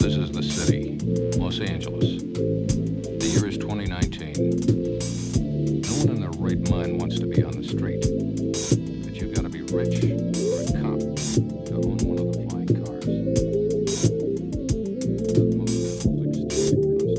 This is the city, Los Angeles. The year is 2019. No one in their right mind wants to be on the street. But you've got to be rich or a cop to own one of the flying cars. But most hold extended